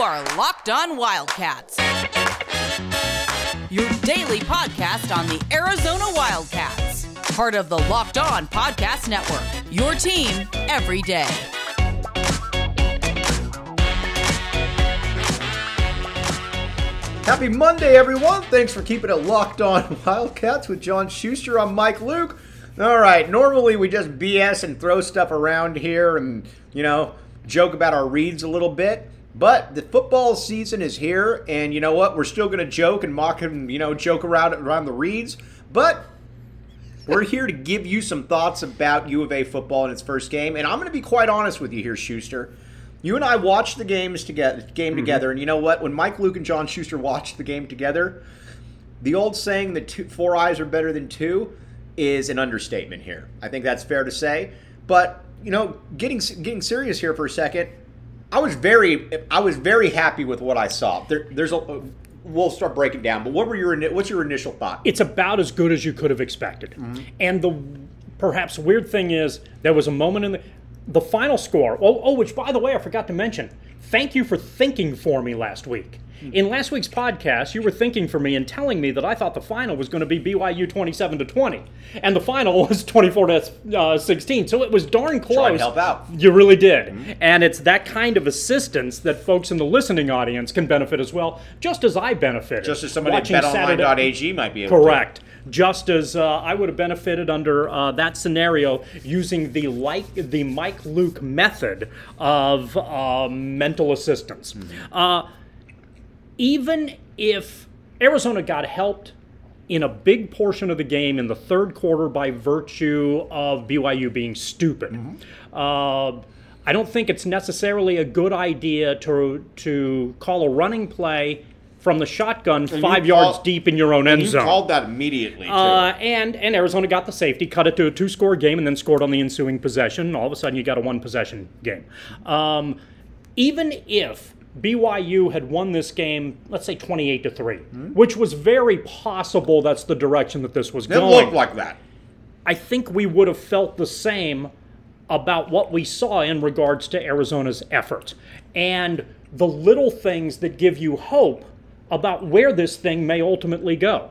are Locked On Wildcats, your daily podcast on the Arizona Wildcats, part of the Locked On Podcast Network. Your team every day. Happy Monday, everyone. Thanks for keeping it locked on Wildcats with John Schuster. I'm Mike Luke. All right, normally we just BS and throw stuff around here and, you know, joke about our reads a little bit. But the football season is here, and you know what? We're still going to joke and mock and, you know, joke around around the reads, But we're here to give you some thoughts about U of A football in its first game. And I'm going to be quite honest with you here, Schuster. You and I watched the games together, game mm-hmm. together, and you know what? When Mike Luke and John Schuster watched the game together, the old saying that two, four eyes are better than two is an understatement here. I think that's fair to say. But you know, getting getting serious here for a second, I was very I was very happy with what I saw. There, there's a we'll start breaking down. But what were your what's your initial thought? it's about as good as you could have expected. Mm-hmm. And the perhaps weird thing is there was a moment in the the final score. Oh, oh, which by the way, I forgot to mention. Thank you for thinking for me last week. In last week's podcast, you were thinking for me and telling me that I thought the final was going to be BYU 27 to 20, and the final was 24 to uh, 16. So it was darn close. Trying to help out. You really did. And it's that kind of assistance that folks in the listening audience can benefit as well, just as I benefited. Just as somebody at betonline.ag might be able Correct. Just as uh, I would have benefited under uh, that scenario using the like the Mike Luke method of uh, mental assistance. Uh, even if Arizona got helped in a big portion of the game in the third quarter by virtue of BYU being stupid. Uh, I don't think it's necessarily a good idea to to call a running play from the shotgun five yards call- deep in your own end You zone. called that immediately too. Uh, and and Arizona got the safety, cut it to a two-score game, and then scored on the ensuing possession. All of a sudden, you got a one-possession game. Um, even if BYU had won this game, let's say twenty-eight to 3 which was very possible. That's the direction that this was going. it going. looked like that. I think we would have felt the same about what we saw in regards to Arizona's effort and the little things that give you hope about where this thing may ultimately go.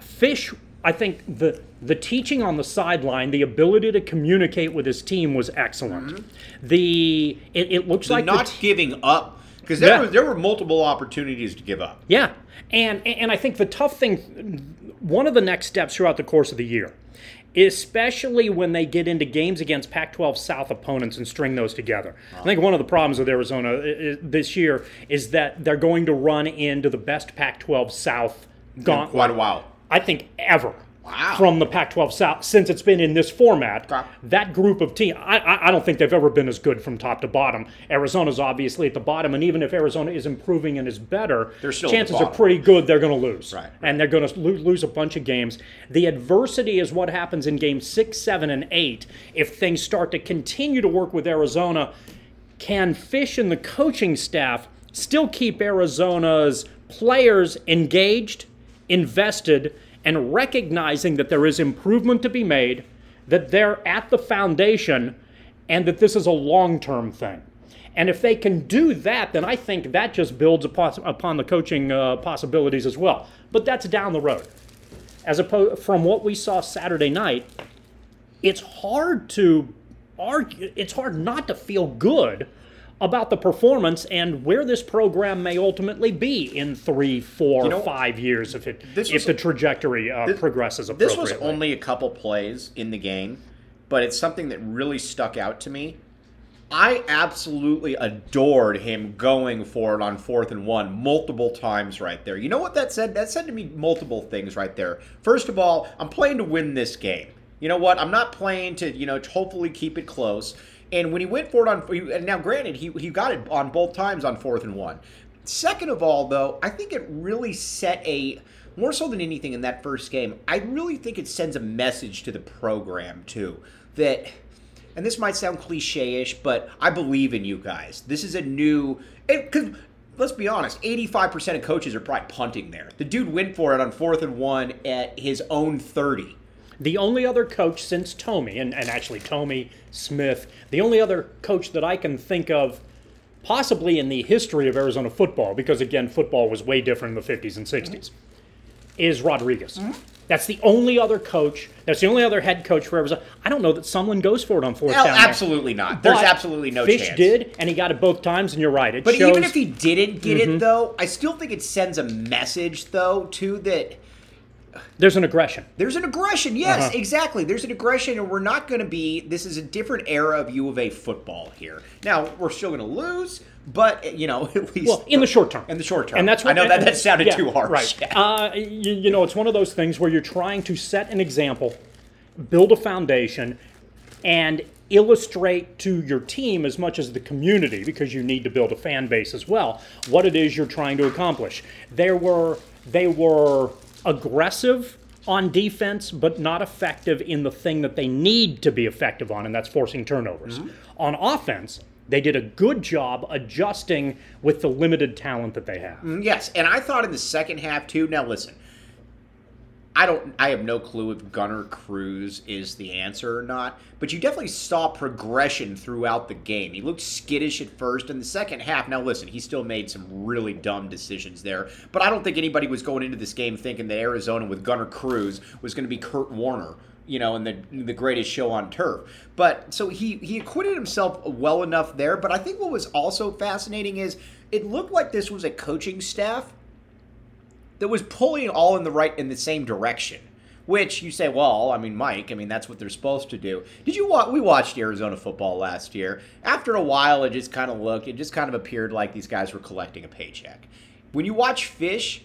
Fisch, I think the the teaching on the sideline, the ability to communicate with his team was excellent. Mm-hmm. The it, it looks The like not t- giving up because there Yeah. were there were multiple opportunities to give up. Yeah, and and I think the tough thing, one of the next steps throughout the course of the year, especially when they get into games against Pac-12 South opponents and string those together. I think one of the problems with Arizona this year is that they're going to run into the best Pac-12 South In quite a while. I think ever. Wow. From the Pac-12 South since it's been in this format, Okay. that group of teams, I, I, don't think they've ever been as good from top to bottom. Arizona's obviously at the bottom, and even if Arizona is improving and is better, They're still at the chances are pretty good they're going to lose, Right, right. and they're going to lo- lose a bunch of games. The adversity is what happens in games six, seven, and eight. If things start to continue to work with Arizona, can Fisch and the coaching staff still keep Arizona's players engaged, invested, and recognizing that there is improvement to be made, that they're at the foundation, and that this is a long term thing? And if they can do that, then I think that just builds upon, the coaching uh, possibilities as well. But that's down the road. As opposed from what we saw Saturday night, it's hard to argue it's hard not to feel good about the performance and where this program may ultimately be in three, four, You know, five years if it this if was- the trajectory uh, progresses This was only a couple plays in the game, but it's something that really stuck out to me. I absolutely adored him going for it on fourth and one multiple times right there. You know what that said? That said to me multiple things right there. First of all, I'm playing to win this game. You know what? I'm not playing to, you know, to hopefully keep it close. And when he went for it on, and now granted, he, he got it on both times on fourth and one. Second of all, though, I think it really set a, more so than anything in that first game, I really think it sends a message to the program, too, that and this might sound cliche-ish, but I believe in you guys. This is a new because let's be honest, 85% of coaches are probably punting there. The dude went for it on fourth and one at his own 30. The only other coach since Tomey, and, and actually Tomey, Smith, the only other coach that I can think of possibly in the history of Arizona football, because again, football was way different in the 50s and 60s, is Rodriguez. That's the only other coach. That's the only other head coach for Arizona. I don't know that Sumlin goes for it on fourth Well, down. there. absolutely not. There's But absolutely no Fisch chance. did, and he got it both times. And you're right. It But shows, even if he didn't get Mm-hmm. it, though, I still think it sends a message, though, too, that there's an aggression. there's an aggression. Yes, Uh-huh. exactly. There's an aggression, and we're not going to be. This is a different era of U of A football here. Now, we're still going to lose, but, you know, at least. Well, in the short term. In the short term. And that's what I know that, that sounded yeah, too harsh. Right. Yeah. Uh, you, you know, it's one of those things where you're trying to set an example, build a foundation, and illustrate to your team as much as the community, because you need to build a fan base as well, what it is you're trying to accomplish. There were they were aggressive on defense, but not effective in the thing that they need to be effective on, and that's forcing turnovers. Mm-hmm. On offense, they did a good job adjusting with the limited talent that they have. Yes, and I thought in the second half too. Now listen, I don't. I have no clue if Gunner Cruz is the answer or not, but you definitely saw progression throughout the game. He looked skittish at first. In the second half, now listen, he still made some really dumb decisions there, but I don't think anybody was going into this game thinking that Arizona with Gunner Cruz was going to be Kurt Warner you know, and the the greatest show on turf. But so he he acquitted himself well enough there. But I think what was also fascinating is it looked like this was a coaching staff that was pulling all in the right in the same direction. Which you say, well, I mean, Mike, I mean, that's what they're supposed to do. Did you watch? We watched Arizona football last year. After a while, it just kind of looked, it just kind of appeared like these guys were collecting a paycheck. When you watch Fisch,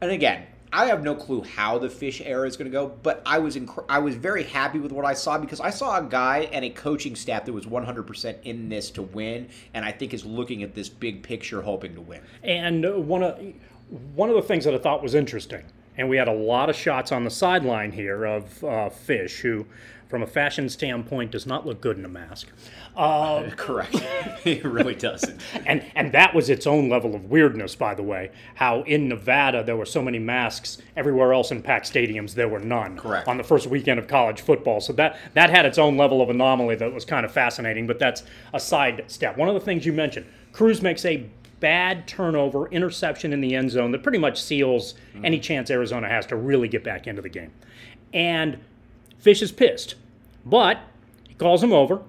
and again, I have no clue how the Fisch era is going to go, but I was inc- I was very happy with what I saw because I saw a guy and a coaching staff that was 100% in this to win, and I think is looking at this big picture hoping to win. And one of one of the things that I thought was interesting, and we had a lot of shots on the sideline here of uh, Fisch, who, from a fashion standpoint, does not look good in a mask. Uh, Correct. it really doesn't. and and that was its own level of weirdness, by the way. How in Nevada there were so many masks, everywhere else in packed stadiums there were none. Correct. On the first weekend of college football, so that that had its own level of anomaly that was kind of fascinating. But that's a side step. One of the things you mentioned, Cruz makes a bad turnover, interception in the end zone that pretty much seals any chance Arizona has to really get back into the game. And Fisch is pissed, but he calls him over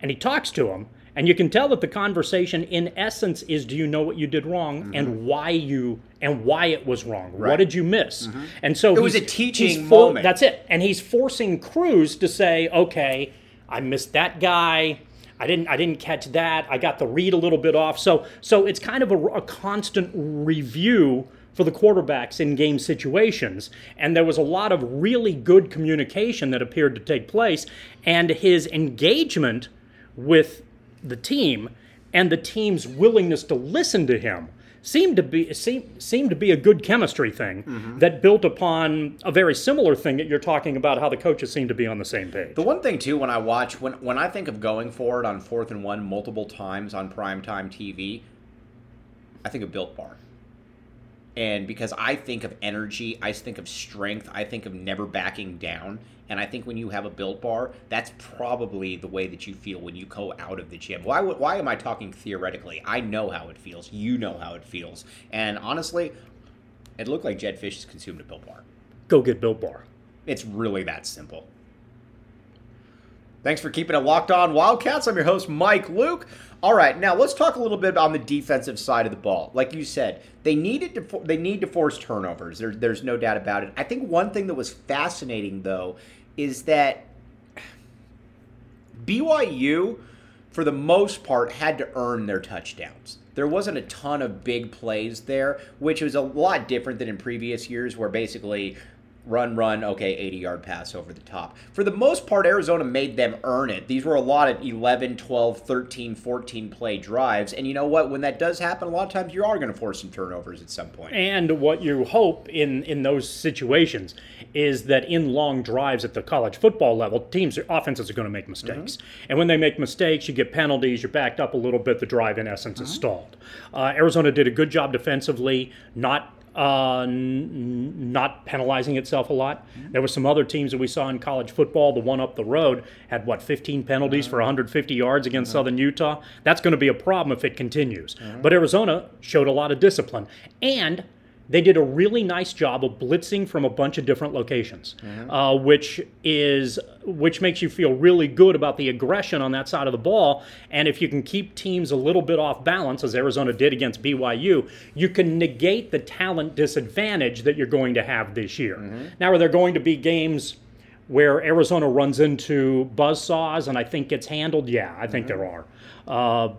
and he talks to him. And you can tell that the conversation, in essence, is do you know what you did wrong mm-hmm. and why you and why it was wrong? What did you miss? Mm-hmm. And so It was a teaching for- moment. That's it. And he's forcing Cruz to say, okay, I missed that guy. I didn't. I didn't catch that. I got the read a little bit off. So, so it's kind of a, a constant review for the quarterbacks in game situations. And there was a lot of really good communication that appeared to take place, and his engagement with the team and the team's willingness to listen to him seemed to be seemed, seemed to be a good chemistry thing mm-hmm. that built upon a very similar thing that you're talking about how the coaches seem to be on the same page. The one thing too, when I watch, when when I think of going for it on fourth and one multiple times on primetime TV, I think of Built Bar. And because I think of energy, I think of strength, I think of never backing down. And I think when you have a built bar, that's probably the way that you feel when you go out of the gym. Why, why am I talking theoretically? I know how it feels. You know how it feels. And honestly, it looked like Jedd Fisch has consumed a built bar. Go get Built Bar. It's really that simple. Thanks for keeping it locked on Wildcats. I'm your host, Mike Luke. All right, now let's talk a little bit on the defensive side of the ball. Like you said, they needed to they need to force turnovers. There, there's no doubt about it. I think one thing that was fascinating though is that BYU, for the most part, had to earn their touchdowns. There wasn't a ton of big plays there, which was a lot different than in previous years, where basically run, run, okay, 80 yard pass over the top. For the most part, Arizona made them earn it. These were a lot of 11, 12, 13, 14 play drives. And you know what? When that does happen, a lot of times you are going to force some turnovers at some point. And what you hope in in those situations is that in long drives at the college football level, teams offenses are going to make mistakes. And when they make mistakes, you get penalties. You're backed up a little bit. The drive, in essence, is stalled. Uh, Arizona did a good job defensively, not uh, n- not penalizing itself a lot. There were some other teams that we saw in college football. The one up the road had what 15 penalties for 150 yards against Southern Utah. That's going to be a problem if it continues. But Arizona showed a lot of discipline and. They did a really nice job of blitzing from a bunch of different locations, uh, which is which makes you feel really good about the aggression on that side of the ball. And if you can keep teams a little bit off balance, as Arizona did against BYU, you can negate the talent disadvantage that you're going to have this year. Now, are there going to be games? Where Arizona runs into buzzsaws and I think gets handled? Yeah, I think there are. Uh,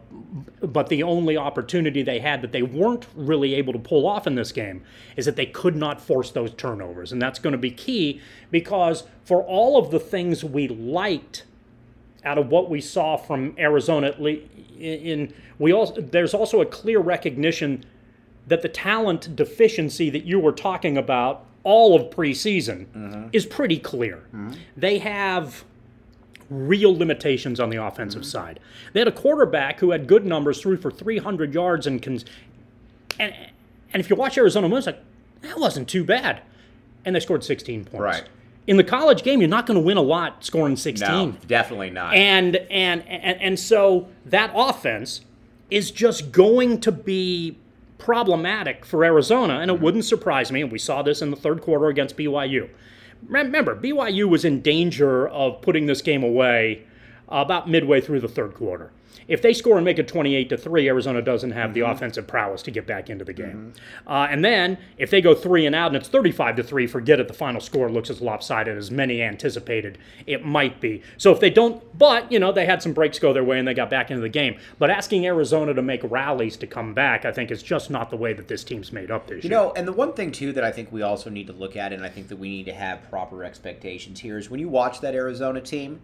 but the only opportunity they had that they weren't really able to pull off in this game is that they could not force those turnovers. And that's going to be key because for all of the things we liked out of what we saw from Arizona, in we also there's also a clear recognition that the talent deficiency that you were talking about all of preseason mm-hmm. is pretty clear. Mm-hmm. They have real limitations on the offensive mm-hmm. side. They had a quarterback who had good numbers, threw for 300 yards, and can, and and if you watch Arizona, it's like that wasn't too bad, and they scored 16 points. Right. In the college game, you're not going to win a lot scoring 16 No, definitely not. and and and and so that offense is just going to be problematic for Arizona, and it mm-hmm. wouldn't surprise me. And we saw this in the third quarter against BYU. Remember, BYU was in danger of putting this game away Uh, about midway through the third quarter. If they score and make it 28 to 3, Arizona doesn't have the mm-hmm. offensive prowess to get back into the game. Mm-hmm. Uh, and then if they go 3 and out and it's 35 to 3, forget it. The final score looks as lopsided as many anticipated it might be. So if they don't, but, you know, they had some breaks go their way and they got back into the game. But asking Arizona to make rallies to come back, I think, is just not the way that this team's made up this You year. know, and the one thing too that I think we also need to look at, and I think that we need to have proper expectations here, is when you watch that Arizona team,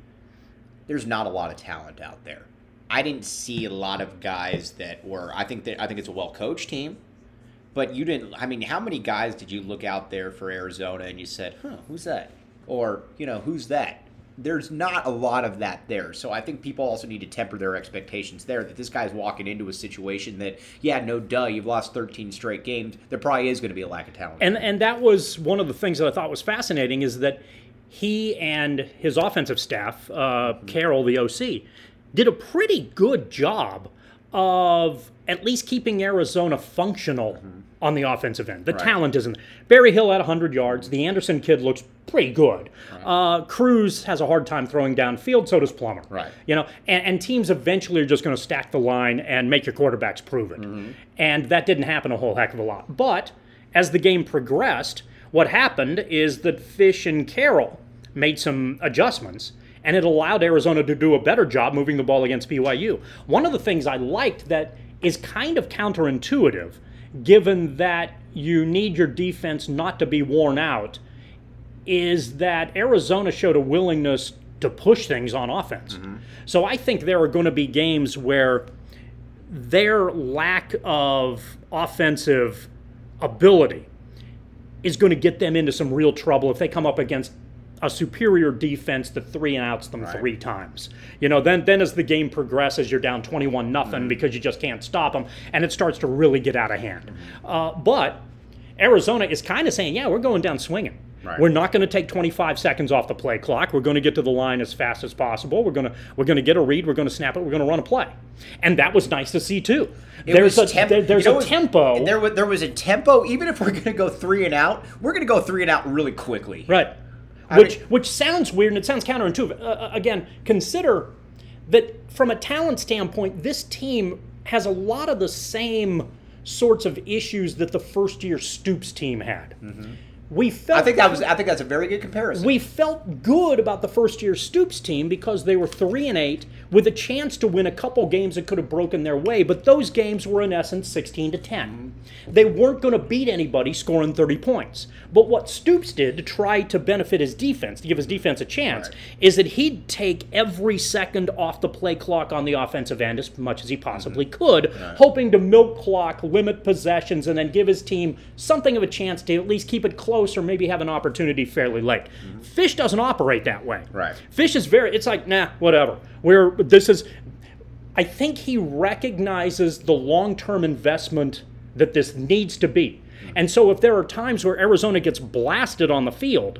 there's not a lot of talent out there. I didn't see a lot of guys that were. I think that I think it's a well coached team, but you didn't. I mean, how many guys did you look out there for Arizona and you said, "Huh, who's that?" Or you know, who's that? There's not a lot of that there. So I think people also need to temper their expectations there. That this guy's walking into a situation that, yeah, no duh, you've lost 13 straight games. There probably is going to be a lack of talent. And and that was one of the things that I thought was fascinating is that he and his offensive staff, uh, Carroll, the OC, did a pretty good job of at least keeping Arizona functional on the offensive end. The talent isn't. Barry Hill had 100 yards. The Anderson kid looks pretty good. Uh, Cruz has a hard time throwing downfield. So does Plummer. Right. You know, and, and teams eventually are just going to stack the line and make your quarterbacks prove it. And that didn't happen a whole heck of a lot. But as the game progressed, what happened is that Fisch and Carroll made some adjustments, and it allowed Arizona to do a better job moving the ball against BYU. One of the things I liked that is kind of counterintuitive, given that you need your defense not to be worn out, is that Arizona showed a willingness to push things on offense. Mm-hmm. So I think there are going to be games where their lack of offensive ability is going to get them into some real trouble if they come up against a superior defense that three and outs them three times. You know, then then as the game progresses, you're down 21 nothing because you just can't stop them, and it starts to really get out of hand. Uh, but Arizona is kind of saying, yeah, we're going down swinging. Right. We're not going to take 25 seconds off the play clock. We're going to get to the line as fast as possible. We're going to we're going to get a read. We're going to snap it. We're going to run a play, and that was nice to see too. It there's a temp- there- there's you know, a was- tempo. There was there was a tempo. Even if we're going to go three and out, we're going to go three and out really quickly. Right. Which mean- which sounds weird and it sounds counterintuitive. Uh, uh, again, consider that from a talent standpoint, this team has a lot of the same sorts of issues that the first year Stoops team had. We felt Mm-hmm. I think that was. I think that's a very good comparison. we felt good about the first year Stoops team because they were three and eight with a chance to win a couple games that could have broken their way, but those games were in essence 16 to 10. They weren't going to beat anybody scoring 30 points. But what Stoops did to try to benefit his defense, to give his defense a chance, is that he'd take every second off the play clock on the offensive end as much as he possibly could, hoping to milk clock, limit possessions, and then give his team something of a chance to at least keep it close or maybe have an opportunity fairly late. Fisch doesn't operate that way. Right. Fisch is very. It's like nah, whatever. We're this is. I think he recognizes the long-term investment that this needs to be. And so if there are times where Arizona gets blasted on the field,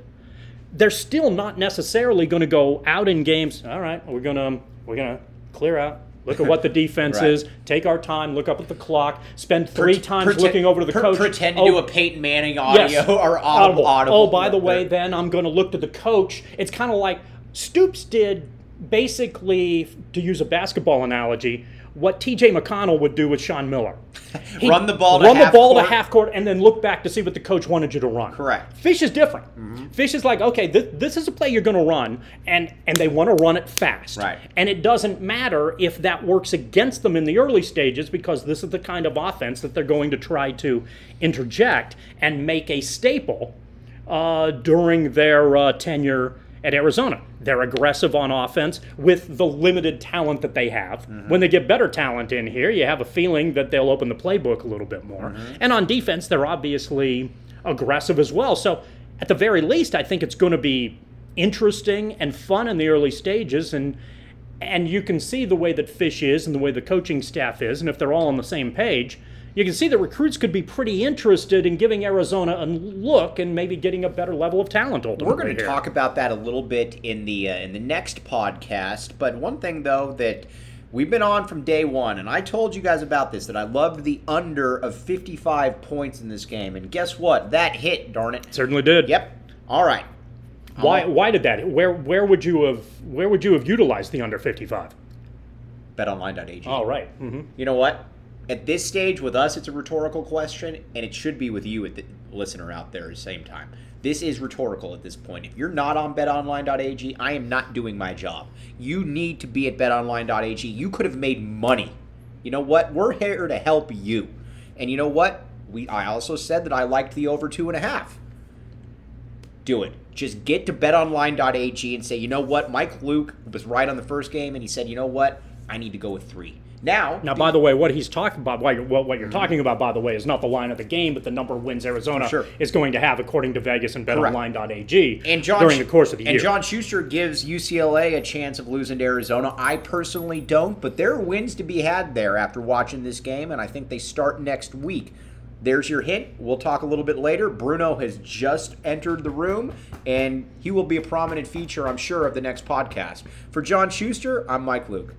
they're still not necessarily going to go out in games. All right, we're going to we're going to clear out. Look at what the defense Right. is. Take our time. Look up at the clock. Spend three Pret- times pretend- looking over to the pre- coach. Pretend to Oh, do a Peyton Manning audio Yes. or audible, audible. Oh, by the way, then I'm going to look to the coach. It's kind of like Stoops did, basically, to use a basketball analogy, what T.J. McConnell would do with Sean Miller. Run the ball to run half the ball court. to half court, and then look back to see what the coach wanted you to run. Correct. Mm-hmm. Fisch is different. Fisch is like, okay, this, this is a play you're going to run, and and they want to run it fast. Right. And it doesn't matter if that works against them in the early stages because this is the kind of offense that they're going to try to interject and make a staple uh, during their uh, tenure at Arizona. They're aggressive on offense with the limited talent that they have. Mm-hmm. When they get better talent in here, you have a feeling that they'll open the playbook a little bit more. Mm-hmm. And on defense, they're obviously aggressive as well. So, at the very least, I think it's going to be interesting and fun in the early stages and and you can see the way that Fisch is and the way the coaching staff is, and if they're all on the same page, you can see that recruits could be pretty interested in giving Arizona a look and maybe getting a better level of talent ultimately. We're going to talk about that a little bit in the uh, in the next podcast. But one thing though that we've been on from day one, and I told you guys about this that I loved the under of 55 points in this game, and guess what? That hit, darn it. Certainly did. Yep. All right. Why? Why did that? Where? Where would you have? Where would you have utilized the under fifty-five? BetOnline.ag. All right. right. hmm You know what? At this stage, with us, it's a rhetorical question, and it should be with you, at the listener out there, at the same time. This is rhetorical at this point. If you're not on betonline.ag, I am not doing my job. You need to be at betonline.ag. You could have made money. You know what? We're here to help you. And you know what? We I also said that I liked the over two and a half. Do it. Just get to betonline.ag and say, you know what? Mike Luke was right on the first game, and he said, you know what? I need to go with three. Now, Now, by the way, what he's talking about, what you're, what, you're talking about, by the way, is not the line of the game, but the number of wins Arizona Sure. is going to have according to Vegas and BetOnline.ag and John during the course of the and year. And John Schuster gives UCLA a chance of losing to Arizona. I personally don't, but there are wins to be had there after watching this game, and I think they start next week. There's your hint. We'll talk a little bit later. Bruno has just entered the room, and he will be a prominent feature, I'm sure, of the next podcast. For John Schuster, I'm Mike Luke.